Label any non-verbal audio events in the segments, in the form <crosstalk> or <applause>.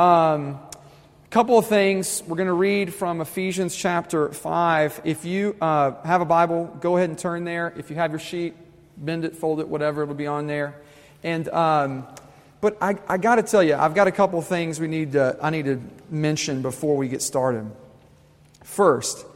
Um, couple of things. We're going to read from Ephesians chapter 5. If you uh, have a Bible, go ahead and turn there. If you have your sheet, bend it, fold it, whatever, it'll be on there. And, um, but I, I got to tell you, I've got a couple of things we need to, I need to mention before we get started. First,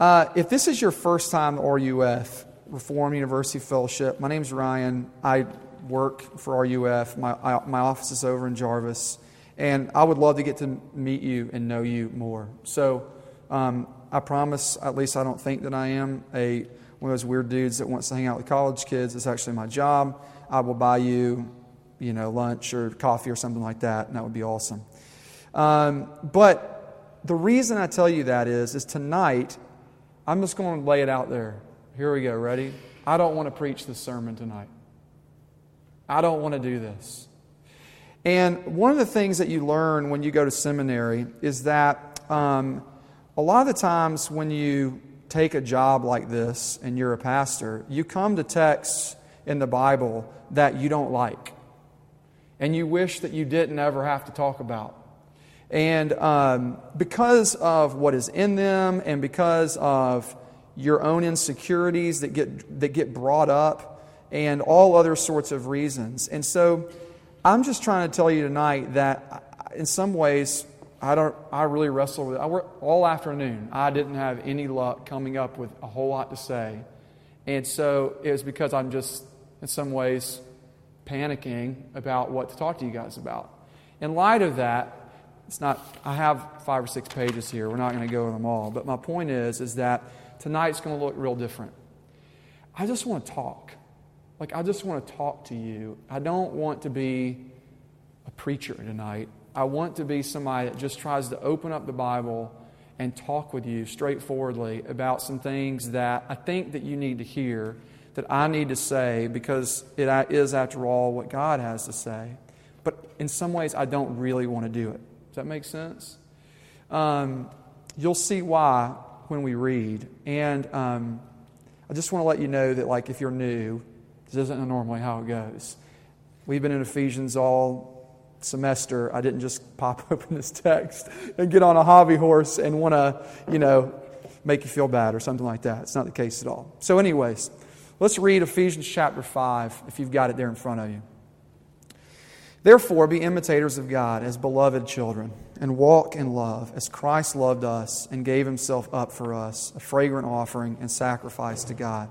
uh, if this is your first time at RUF, Reformed University Fellowship, my name's Ryan. I work for RUF. My, I, my office is over in Jarvis. And I would love to get to meet you and know you more. So um, I promise, at least I don't think that I am, a, one of those weird dudes that wants to hang out with college kids. It's actually my job. I will buy you, you know, lunch or coffee or something like that, and that would be awesome. Um, but the reason I tell you that is, is tonight, I'm just going to lay it out there. Here we go. Ready? I don't want to preach this sermon tonight. I don't want to do this. And one of the things that you learn when you go to seminary is that um, a lot of the times when you take a job like this and you're a pastor, you come to texts in the Bible that you don't like. And you wish that you didn't ever have to talk about. And um, because of what is in them and because of your own insecurities that get, that get brought up and all other sorts of reasons. And so I'm just trying to tell you tonight that in some ways, I, don't, I really wrestle with it. I all afternoon. I didn't have any luck coming up with a whole lot to say. And so it was because I'm just, in some ways, panicking about what to talk to you guys about. In light of that, it's not, I have five or six pages here. We're not going to go over them all. But my point is, is that tonight's going to look real different. I just want to talk. Like, I just want to talk to you. I don't want to be a preacher tonight. I want to be somebody that just tries to open up the Bible and talk with you straightforwardly about some things that I think that you need to hear, that I need to say, because it is, after all, what God has to say. But in some ways, I don't really want to do it. Does that make sense? Um, you'll see why when we read. And um, I just want to let you know that, like, if you're new, this isn't normally how it goes. We've been in Ephesians all semester. I didn't just <laughs> pop open this text and get on a hobby horse and want to, you know, make you feel bad or something like that. It's not the case at all. So, anyways, let's read Ephesians chapter 5 if you've got it there in front of you. Therefore, be imitators of God as beloved children, and walk in love as Christ loved us and gave himself up for us, a fragrant offering and sacrifice to God.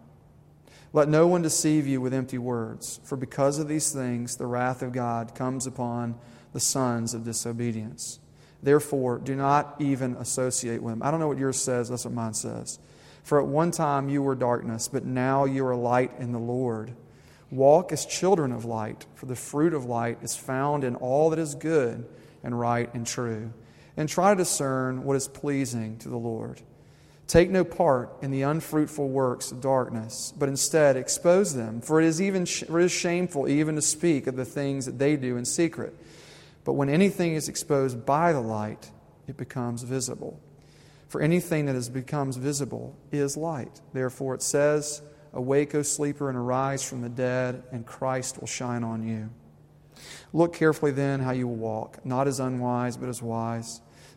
Let no one deceive you with empty words, for because of these things the wrath of God comes upon the sons of disobedience. Therefore, do not even associate with them. I don't know what yours says, that's what mine says. For at one time you were darkness, but now you are light in the Lord. Walk as children of light, for the fruit of light is found in all that is good and right and true. And try to discern what is pleasing to the Lord. Take no part in the unfruitful works of darkness, but instead expose them, for it is, even, it is shameful even to speak of the things that they do in secret. But when anything is exposed by the light, it becomes visible. For anything that has becomes visible is light. Therefore it says, Awake, O sleeper, and arise from the dead, and Christ will shine on you. Look carefully then how you will walk, not as unwise, but as wise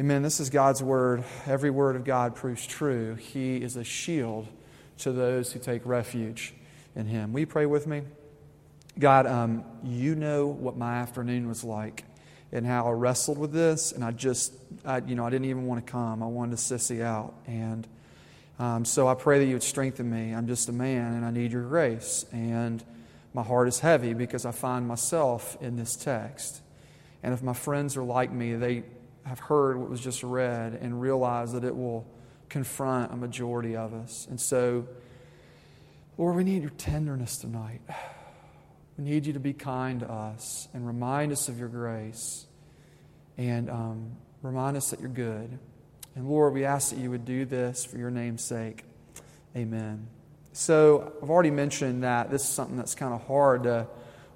Amen. This is God's word. Every word of God proves true. He is a shield to those who take refuge in Him. You pray with me? God, um, you know what my afternoon was like. and how I wrestled with this, and I just, I, you know, I didn't even want to come. I wanted to sissy out. And um, so I pray that you would strengthen me. I'm just a man, and I need your grace. And my heart is heavy because I find myself in this text. And if my friends are like me, they have heard what was just read and realize that it will confront a majority of us. And so, Lord, we need your tenderness tonight. <sighs> We need you to be kind to us and remind us of your grace and um, remind us that you're good. And Lord, we ask that you would do this for your name's sake. Amen. So, I've already mentioned that this is something that's kind of hard to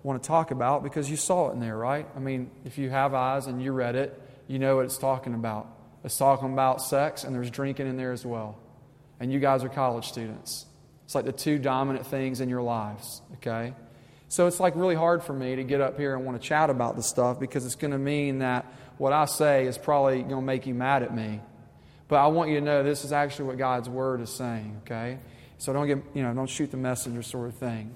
want to talk about because you saw it in there, right? I mean, if you have eyes and you read it, you know what it's talking about. It's talking about sex, and there's drinking in there as well. And you guys are college students. It's like the two dominant things in your lives, okay? So it's like really hard for me to get up here and want to chat about this stuff because it's going to mean that what I say is probably going to make you mad at me. But I want you to know this is actually what God's word is saying, okay? So don't get, you know, don't shoot the messenger sort of thing.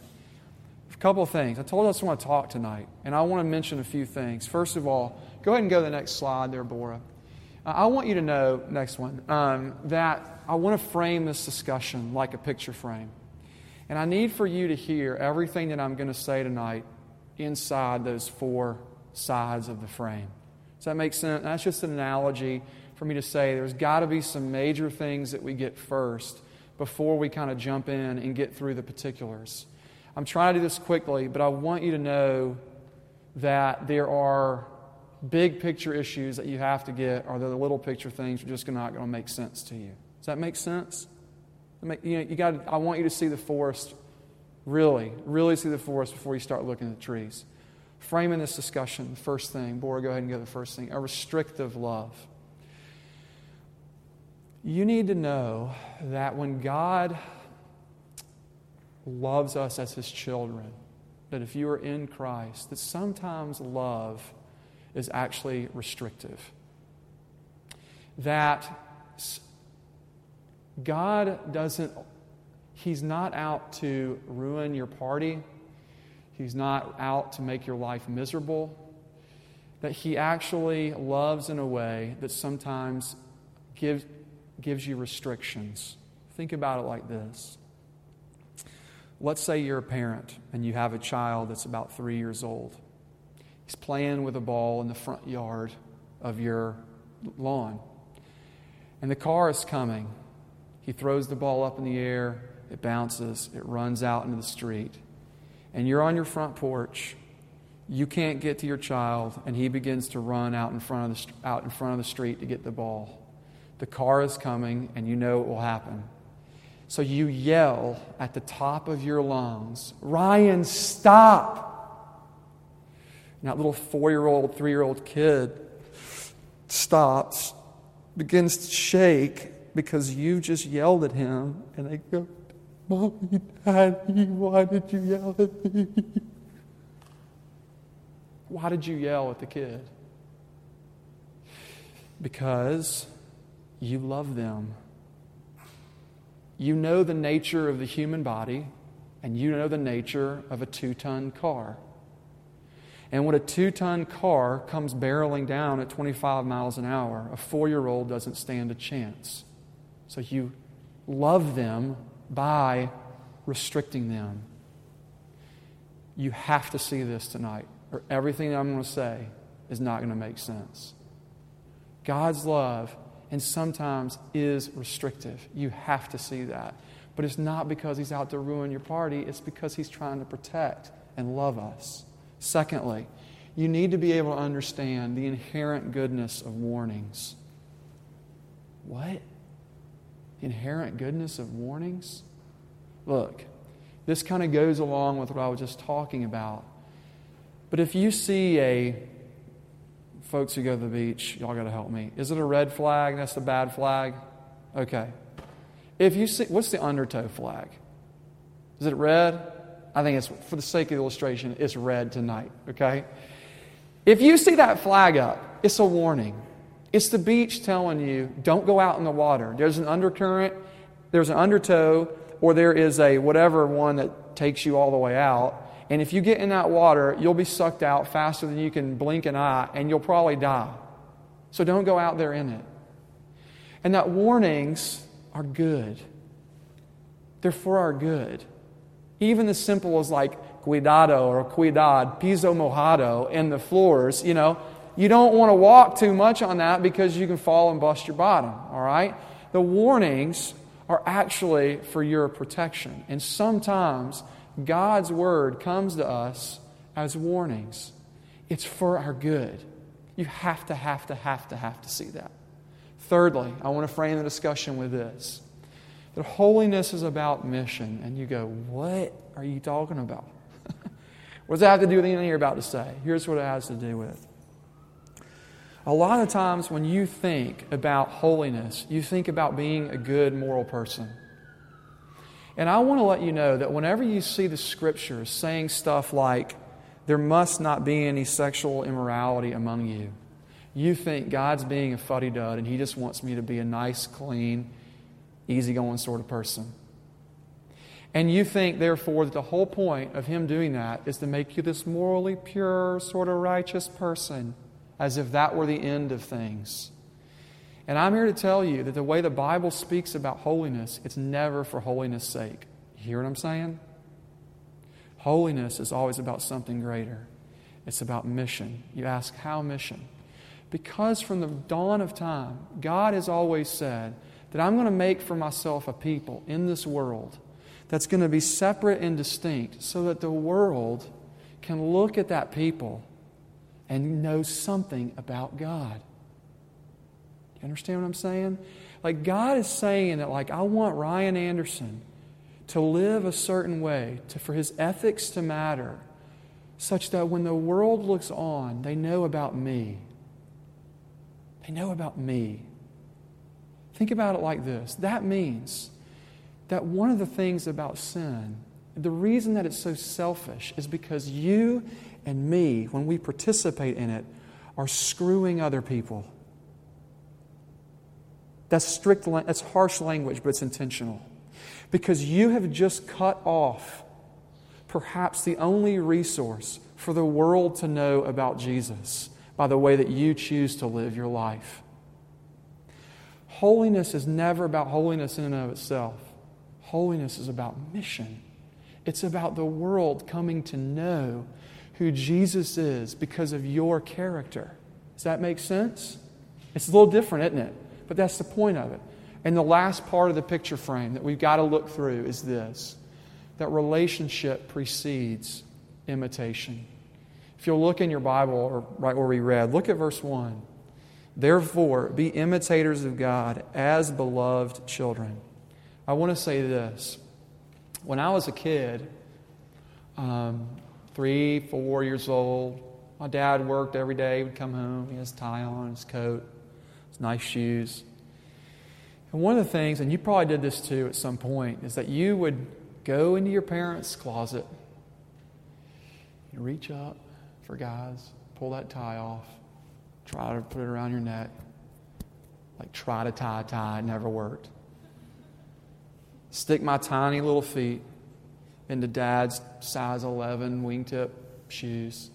A couple of things. I told us I want to talk tonight, and I want to mention a few things. First of all, go ahead and go to the next slide there, Bora. Uh, I want you to know, next one, um, that I want to frame this discussion like a picture frame. And I need for you to hear everything that I'm going to say tonight inside those four sides of the frame. Does that make sense? That's just an analogy for me to say there's got to be some major things that we get first before we kind of jump in and get through the particulars. I'm trying to do this quickly, but I want you to know that there are big picture issues that you have to get, or the little picture things are just not going to make sense to you. Does that make sense? You know, you got. I want you to see the forest, really, really see the forest before you start looking at the trees. Framing this discussion, the first thing, Bora, go ahead and go to the first thing a restrictive love. You need to know that when God loves us as his children, that if you are in Christ, that sometimes love is actually restrictive. That God doesn't, He's not out to ruin your party, He's not out to make your life miserable. That He actually loves in a way that sometimes gives, gives you restrictions. Think about it like this. Let's say you're a parent and you have a child that's about three years old. He's playing with a ball in the front yard of your lawn. And the car is coming. He throws the ball up in the air, it bounces, it runs out into the street. And you're on your front porch. You can't get to your child, and he begins to run out in front of the, out in front of the street to get the ball. The car is coming, and you know it will happen. So you yell at the top of your lungs, Ryan, stop! And that little four year old, three year old kid stops, begins to shake because you just yelled at him, and they go, Mommy, Daddy, why did you yell at me? Why did you yell at the kid? Because you love them. You know the nature of the human body, and you know the nature of a two ton car. And when a two ton car comes barreling down at 25 miles an hour, a four year old doesn't stand a chance. So you love them by restricting them. You have to see this tonight, or everything I'm going to say is not going to make sense. God's love and sometimes is restrictive. You have to see that. But it's not because he's out to ruin your party, it's because he's trying to protect and love us. Secondly, you need to be able to understand the inherent goodness of warnings. What? Inherent goodness of warnings? Look, this kind of goes along with what I was just talking about. But if you see a folks who go to the beach, y'all got to help me. Is it a red flag? That's the bad flag? Okay. If you see, what's the undertow flag? Is it red? I think it's, for the sake of illustration, it's red tonight, okay? If you see that flag up, it's a warning. It's the beach telling you, don't go out in the water. There's an undercurrent, there's an undertow, or there is a whatever one that takes you all the way out. And if you get in that water, you'll be sucked out faster than you can blink an eye, and you'll probably die. So don't go out there in it. And that warnings are good, they're for our good. Even as simple as like cuidado or cuidad, piso mojado in the floors, you know, you don't want to walk too much on that because you can fall and bust your bottom, all right? The warnings are actually for your protection. And sometimes God's word comes to us as warnings. It's for our good. You have to, have to, have to, have to see that. Thirdly, I want to frame the discussion with this that holiness is about mission. And you go, What are you talking about? <laughs> what does that have to do with anything you're about to say? Here's what it has to do with. A lot of times when you think about holiness, you think about being a good moral person. And I want to let you know that whenever you see the scriptures saying stuff like, there must not be any sexual immorality among you, you think God's being a fuddy dud and He just wants me to be a nice, clean, easygoing sort of person. And you think, therefore, that the whole point of Him doing that is to make you this morally pure, sort of righteous person, as if that were the end of things. And I'm here to tell you that the way the Bible speaks about holiness, it's never for holiness' sake. You hear what I'm saying? Holiness is always about something greater. It's about mission. You ask, how mission? Because from the dawn of time, God has always said that I'm going to make for myself a people in this world that's going to be separate and distinct so that the world can look at that people and know something about God. You understand what I'm saying? Like, God is saying that, like, I want Ryan Anderson to live a certain way, to, for his ethics to matter, such that when the world looks on, they know about me. They know about me. Think about it like this that means that one of the things about sin, the reason that it's so selfish, is because you and me, when we participate in it, are screwing other people. That's strict, that's harsh language, but it's intentional. Because you have just cut off perhaps the only resource for the world to know about Jesus by the way that you choose to live your life. Holiness is never about holiness in and of itself. Holiness is about mission. It's about the world coming to know who Jesus is because of your character. Does that make sense? It's a little different, isn't it? But that's the point of it. And the last part of the picture frame that we've got to look through is this that relationship precedes imitation. If you'll look in your Bible, or right where we read, look at verse 1. Therefore, be imitators of God as beloved children. I want to say this. When I was a kid, um, three, four years old, my dad worked every day. He would come home, he had his tie on, his coat his nice shoes. And one of the things, and you probably did this too at some point, is that you would go into your parents' closet, reach up for guys, pull that tie off, try to put it around your neck, like try to tie a tie, it never worked. Stick my tiny little feet into dad's size 11 wingtip shoes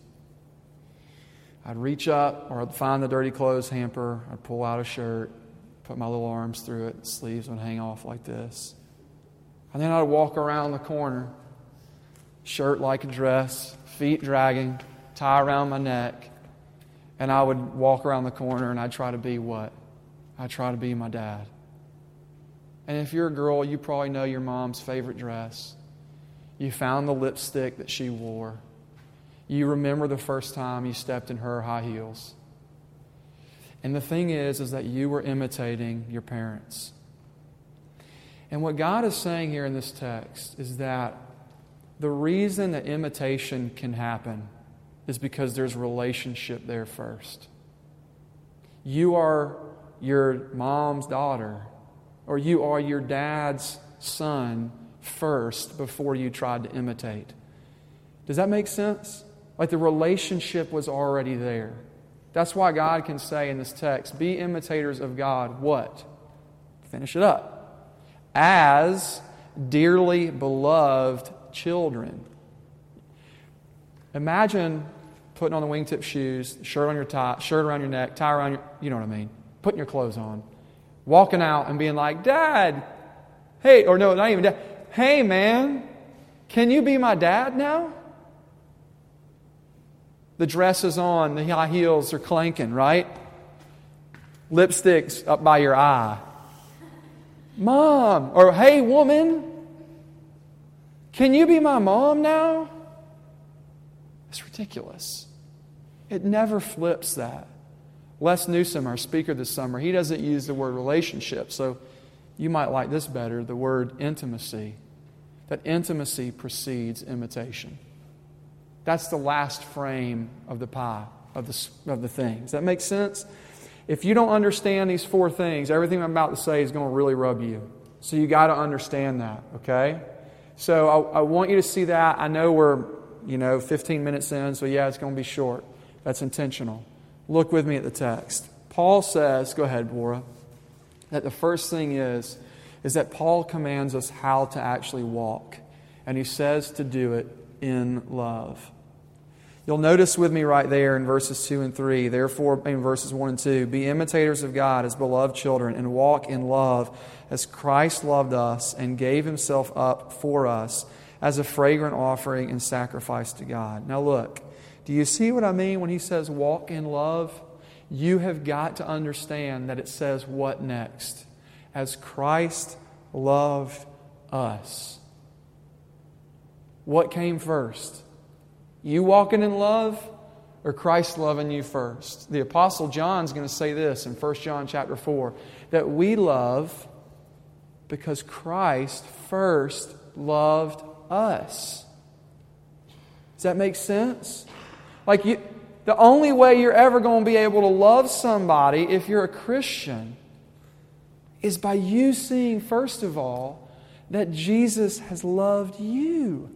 I'd reach up or I'd find the dirty clothes hamper. I'd pull out a shirt, put my little arms through it, sleeves would hang off like this. And then I'd walk around the corner, shirt like a dress, feet dragging, tie around my neck, and I would walk around the corner and I'd try to be what? I'd try to be my dad. And if you're a girl, you probably know your mom's favorite dress. You found the lipstick that she wore. You remember the first time you stepped in her high heels. And the thing is, is that you were imitating your parents. And what God is saying here in this text is that the reason that imitation can happen is because there's relationship there first. You are your mom's daughter, or you are your dad's son first before you tried to imitate. Does that make sense? Like the relationship was already there. That's why God can say in this text, be imitators of God. What? Finish it up. As dearly beloved children. Imagine putting on the wingtip shoes, shirt on your tie, shirt around your neck, tie around your, you know what I mean, putting your clothes on, walking out and being like, Dad, hey, or no, not even dad, hey man, can you be my dad now? The dress is on, the high heels are clanking, right? Lipstick's up by your eye. Mom, or hey woman, can you be my mom now? It's ridiculous. It never flips that. Les Newsom, our speaker this summer, he doesn't use the word relationship, so you might like this better the word intimacy. That intimacy precedes imitation. That's the last frame of the pie, of the, of the thing. Does that make sense? If you don't understand these four things, everything I'm about to say is going to really rub you. So you got to understand that, okay? So I, I want you to see that. I know we're, you know, 15 minutes in, so yeah, it's going to be short. That's intentional. Look with me at the text. Paul says, go ahead, Bora, that the first thing is, is that Paul commands us how to actually walk. And he says to do it in love. You'll notice with me right there in verses 2 and 3, therefore, in verses 1 and 2, be imitators of God as beloved children and walk in love as Christ loved us and gave himself up for us as a fragrant offering and sacrifice to God. Now, look, do you see what I mean when he says walk in love? You have got to understand that it says what next? As Christ loved us. What came first? You walking in love or Christ loving you first? The apostle John's going to say this in 1 John chapter 4 that we love because Christ first loved us. Does that make sense? Like you the only way you're ever going to be able to love somebody if you're a Christian is by you seeing first of all that Jesus has loved you.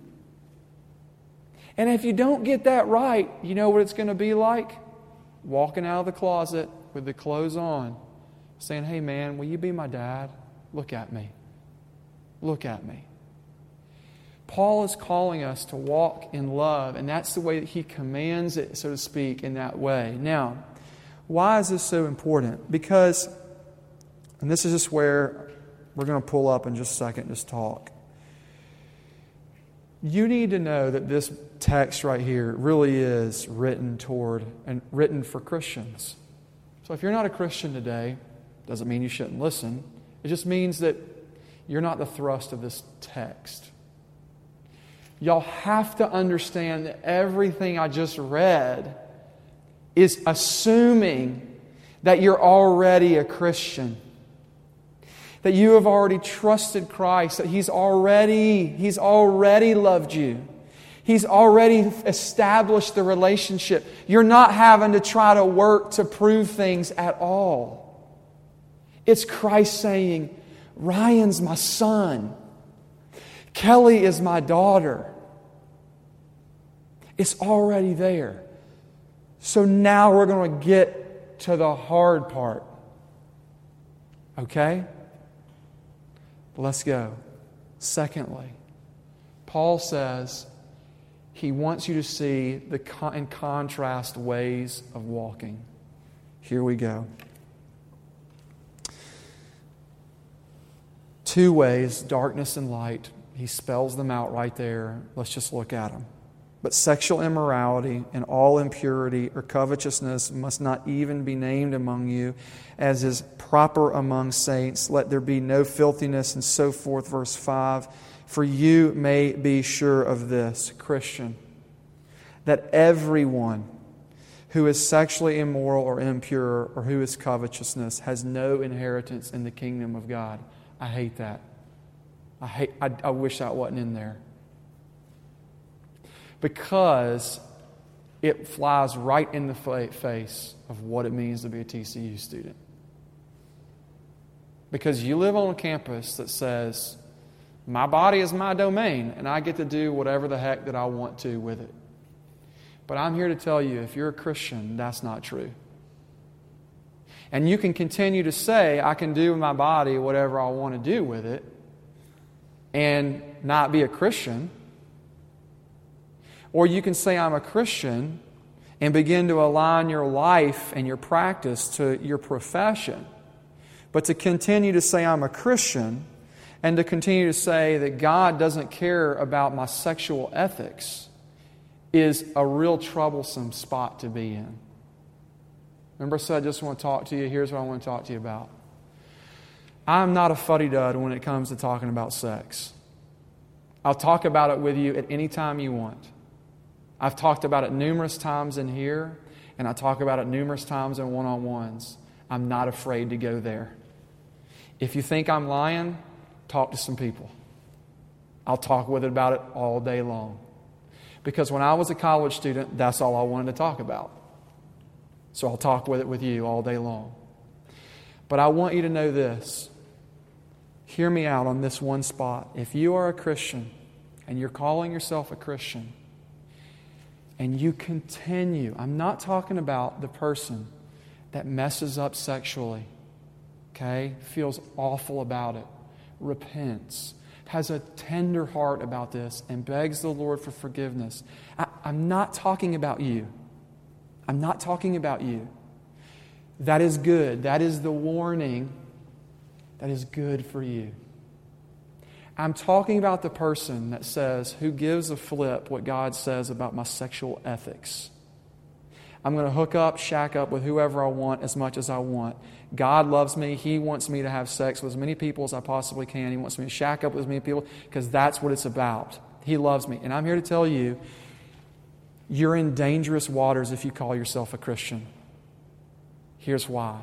And if you don't get that right, you know what it's going to be like? Walking out of the closet with the clothes on, saying, Hey, man, will you be my dad? Look at me. Look at me. Paul is calling us to walk in love, and that's the way that he commands it, so to speak, in that way. Now, why is this so important? Because, and this is just where we're going to pull up in just a second, just talk. You need to know that this text right here really is written toward and written for Christians. So if you're not a Christian today, doesn't mean you shouldn't listen. It just means that you're not the thrust of this text. Y'all have to understand that everything I just read is assuming that you're already a Christian that you have already trusted Christ, that He's already, He's already loved you. He's already established the relationship. You're not having to try to work to prove things at all. It's Christ saying, Ryan's my son. Kelly is my daughter. It's already there. So now we're going to get to the hard part. Okay? Let's go. Secondly, Paul says he wants you to see the con- in contrast ways of walking. Here we go. Two ways, darkness and light. He spells them out right there. Let's just look at them. But sexual immorality and all impurity or covetousness must not even be named among you, as is proper among saints. Let there be no filthiness, and so forth. Verse 5 For you may be sure of this, Christian, that everyone who is sexually immoral or impure or who is covetousness has no inheritance in the kingdom of God. I hate that. I, hate, I, I wish that wasn't in there because it flies right in the face of what it means to be a TCU student. Because you live on a campus that says, my body is my domain, and I get to do whatever the heck that I want to with it. But I'm here to tell you if you're a Christian, that's not true. And you can continue to say, I can do with my body whatever I want to do with it, and not be a Christian Or you can say, I'm a Christian, and begin to align your life and your practice to your profession. But to continue to say, I'm a Christian, and to continue to say that God doesn't care about my sexual ethics is a real troublesome spot to be in. Remember, I said, I just want to talk to you. Here's what I want to talk to you about. I'm not a fuddy dud when it comes to talking about sex. I'll talk about it with you at any time you want. I've talked about it numerous times in here, and I talk about it numerous times in one on ones. I'm not afraid to go there. If you think I'm lying, talk to some people. I'll talk with it about it all day long. Because when I was a college student, that's all I wanted to talk about. So I'll talk with it with you all day long. But I want you to know this. Hear me out on this one spot. If you are a Christian and you're calling yourself a Christian and you continue, I'm not talking about the person that messes up sexually, okay, feels awful about it, repents, has a tender heart about this, and begs the Lord for forgiveness. I, am not talking about you. I'm not talking about you. That is good. That is the warning that is good for you. I'm talking about the person that says, who gives a flip what God says about my sexual ethics. I'm going to hook up, shack up with whoever I want as much as I want. God loves me. He wants me to have sex with as many people as I possibly can. He wants me to shack up with as many people because that's what it's about. He loves me. And I'm here to tell you you're in dangerous waters if you call yourself a Christian. Here's why.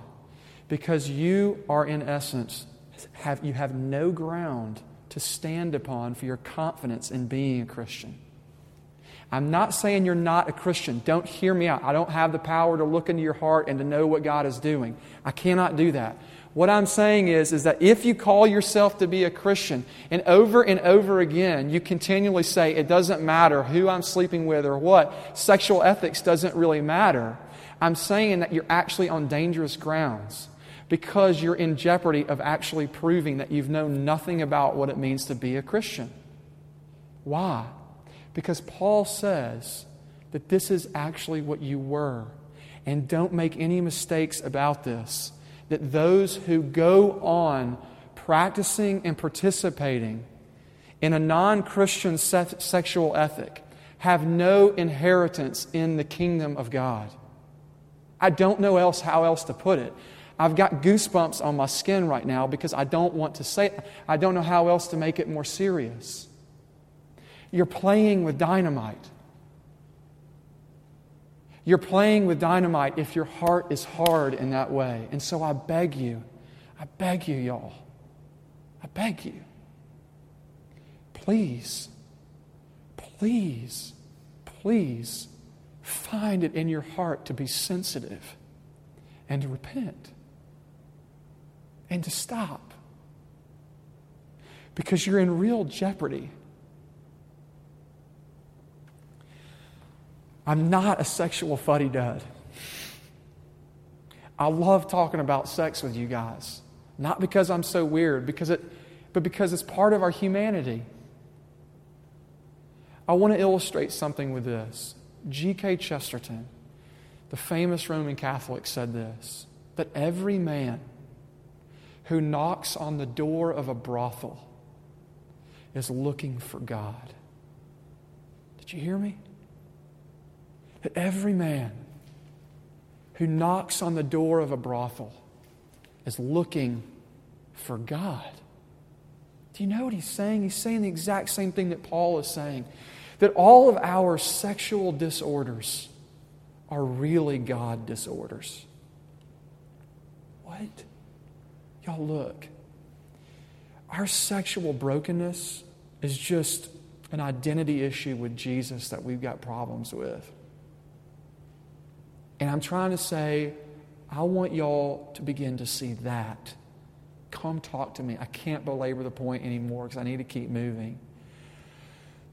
Because you are, in essence, have, you have no ground to stand upon for your confidence in being a Christian. I'm not saying you're not a Christian. Don't hear me out. I don't have the power to look into your heart and to know what God is doing. I cannot do that. What I'm saying is, is that if you call yourself to be a Christian and over and over again you continually say, it doesn't matter who I'm sleeping with or what, sexual ethics doesn't really matter, I'm saying that you're actually on dangerous grounds because you're in jeopardy of actually proving that you've known nothing about what it means to be a Christian. Why? Because Paul says that this is actually what you were. And don't make any mistakes about this that those who go on practicing and participating in a non Christian se- sexual ethic have no inheritance in the kingdom of God. I don't know else how else to put it. I've got goosebumps on my skin right now because I don't want to say it. I don't know how else to make it more serious. You're playing with dynamite. You're playing with dynamite if your heart is hard in that way. And so I beg you, I beg you, y'all, I beg you, please, please, please find it in your heart to be sensitive and to repent and to stop because you're in real jeopardy I'm not a sexual fuddy dud. I love talking about sex with you guys. Not because I'm so weird, because it, but because it's part of our humanity. I want to illustrate something with this. G.K. Chesterton, the famous Roman Catholic, said this that every man who knocks on the door of a brothel is looking for God. Did you hear me? that every man who knocks on the door of a brothel is looking for God. Do you know what he's saying? He's saying the exact same thing that Paul is saying that all of our sexual disorders are really God disorders. What? Y'all, look. Our sexual brokenness is just an identity issue with Jesus that we've got problems with. And I'm trying to say, I want y'all to begin to see that. Come talk to me. I can't belabor the point anymore because I need to keep moving.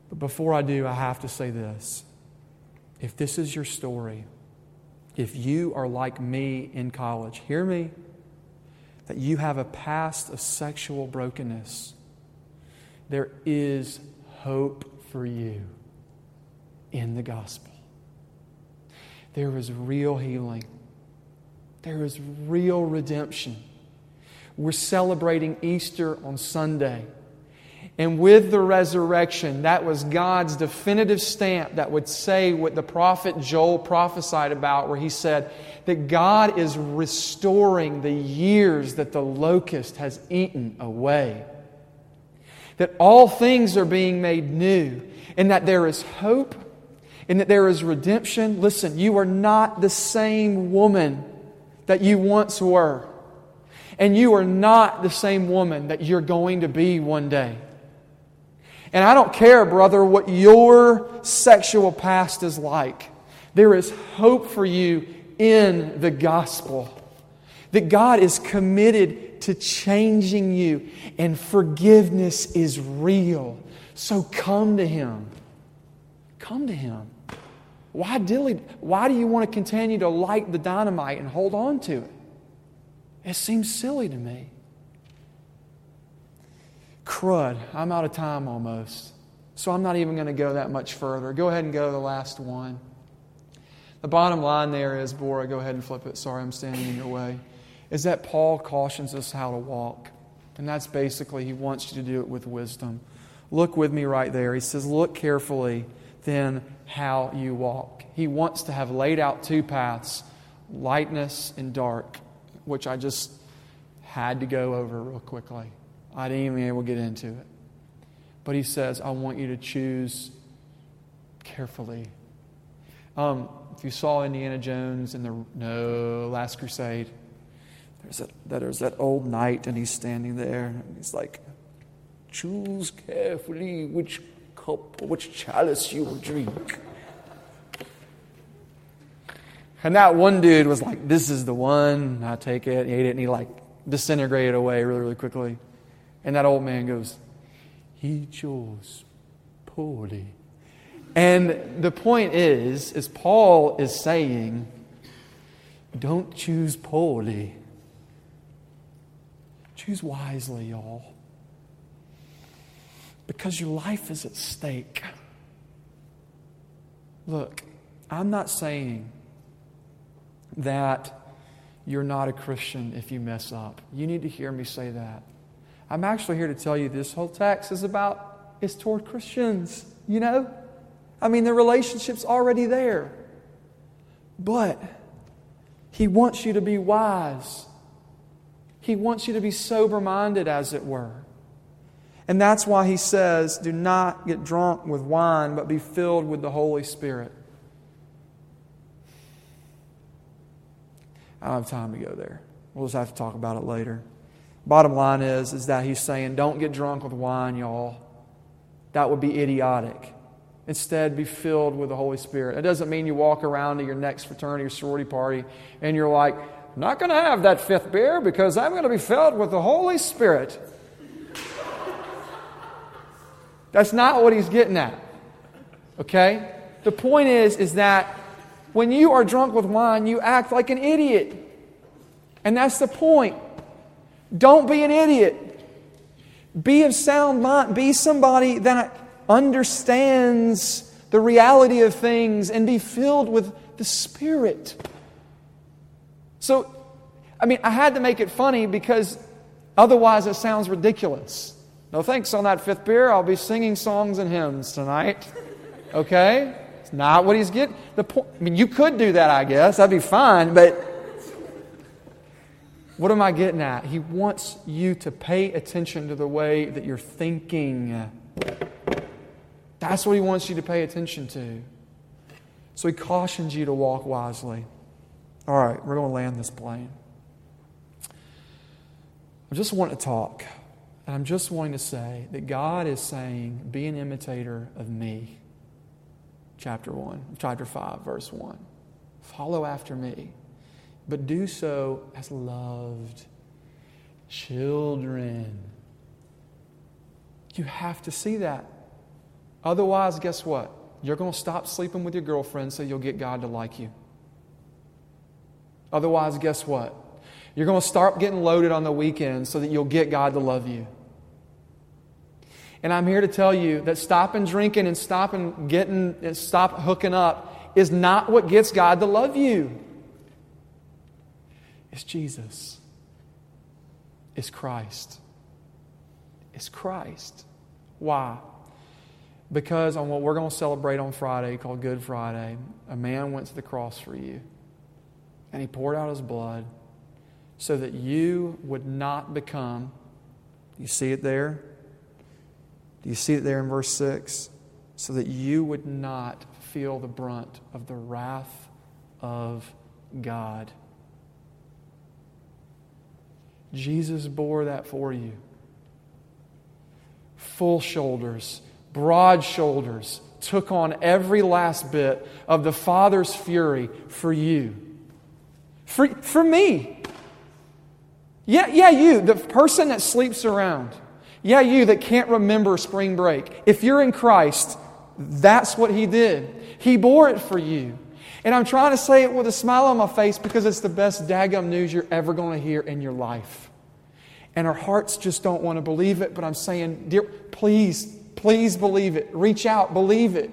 But before I do, I have to say this. If this is your story, if you are like me in college, hear me, that you have a past of sexual brokenness, there is hope for you. in the gospel. There is real healing, there is real redemption. We're celebrating Easter on Sunday. And with the resurrection, that was God's definitive stamp that would say what the prophet Joel prophesied about, where he said that God is restoring the years that the locust has eaten away. That all things are being made new, and that there is hope, and that there is redemption. Listen, you are not the same woman that you once were, and you are not the same woman that you're going to be one day. And I don't care, brother, what your sexual past is like. There is hope for you in the gospel. That God is committed to changing you, and forgiveness is real. So come to Him. Come to Him. Why, dilly, why do you want to continue to light the dynamite and hold on to it? It seems silly to me crud. I'm out of time almost. So I'm not even going to go that much further. Go ahead and go to the last one. The bottom line there is, Bora, go ahead and flip it. Sorry, I'm standing in your way. Is that Paul cautions us how to walk. And that's basically, he wants you to do it with wisdom. Look with me right there. He says, Look carefully then how you walk. He wants to have laid out two paths lightness and dark, which I just had to go over real quickly. I didn't even able to get into it. But he says, I want you to choose carefully. Um, if you saw Indiana Jones in the no Last Crusade, there's that, there's that old knight, and he's standing there, and he's like, "Choose carefully which cup or which chalice you will drink." And that one dude was like, "This is the one." I take it. He ate it, and he like disintegrated away really, really quickly. And that old man goes, He chose poorly. And the point is, is Paul is saying, don't choose poorly. Choose wisely, y'all. Because your life is at stake. Look, I'm not saying that you're not a Christian if you mess up. You need to hear me say that. I'm actually here to tell you this whole text is about, it's toward Christians, you know? I mean, the relationship's already there. But He wants you to be wise. He wants you to be sober minded, as it were. And that's why He says, do not get drunk with wine, but be filled with the Holy Spirit. I don't have time to go there. We'll just have to talk about it later. Bottom line is, is that he's saying, don't get drunk with wine, y'all. That would be idiotic. Instead, be filled with the Holy Spirit. It doesn't mean you walk around to your next fraternity or sorority party and you're like, I'm not going to have that fifth beer because I'm going to be filled with the Holy Spirit. That's not what he's getting at. Okay? The point is, is that when you are drunk with wine, you act like an idiot. And that's the point. Don't be an idiot. Be of sound mind. Be somebody that understands the reality of things and be filled with the Spirit. So, I mean, I had to make it funny because otherwise it sounds ridiculous. No thanks on that fifth beer. I'll be singing songs and hymns tonight. Okay? It's not what he's getting. The point, I mean, you could do that, I guess. That'd be fine, but what am I getting at? He wants you to pay attention to the way that you're thinking. That's what he wants you to pay attention to. So he cautions you to walk wisely. All right, we're going to land this plane. I just want to talk, and I'm just wanting to say that God is saying, Be an imitator of me. Chapter 1, chapter 5, verse 1. Follow after me but do so as loved children. You have to see that. Otherwise, guess what? You're going to stop sleeping with your girlfriend so you'll get God to like you. Otherwise, guess what? You're going to start getting loaded on the weekends so that you'll get God to love you. And I'm here to tell you that stopping drinking and stopping getting and stop hooking up is not what gets God to love you. It's Jesus. It's Christ. It's Christ. Why? Because on what we're going to celebrate on Friday, called Good Friday, a man went to the cross for you. And he poured out his blood so that you would not become. You see it there? Do you see it there in verse 6? So that you would not feel the brunt of the wrath of God. Jesus bore that for you. Full shoulders, broad shoulders, took on every last bit of the Father's fury for you. For, for me. Yeah, yeah, you, the person that sleeps around. Yeah, you that can't remember spring break. If you're in Christ, that's what He did. He bore it for you. And I'm trying to say it with a smile on my face because it's the best daggum news you're ever going to hear in your life. And our hearts just don't want to believe it, but I'm saying, dear, please, please believe it. Reach out, believe it.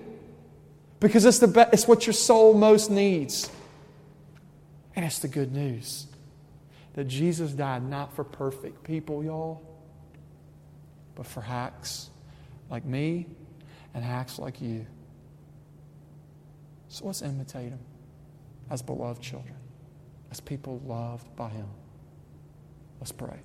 Because it's, the be- it's what your soul most needs. And it's the good news that Jesus died not for perfect people, y'all, but for hacks like me and hacks like you. So let's imitate him as beloved children, as people loved by him. Let's pray.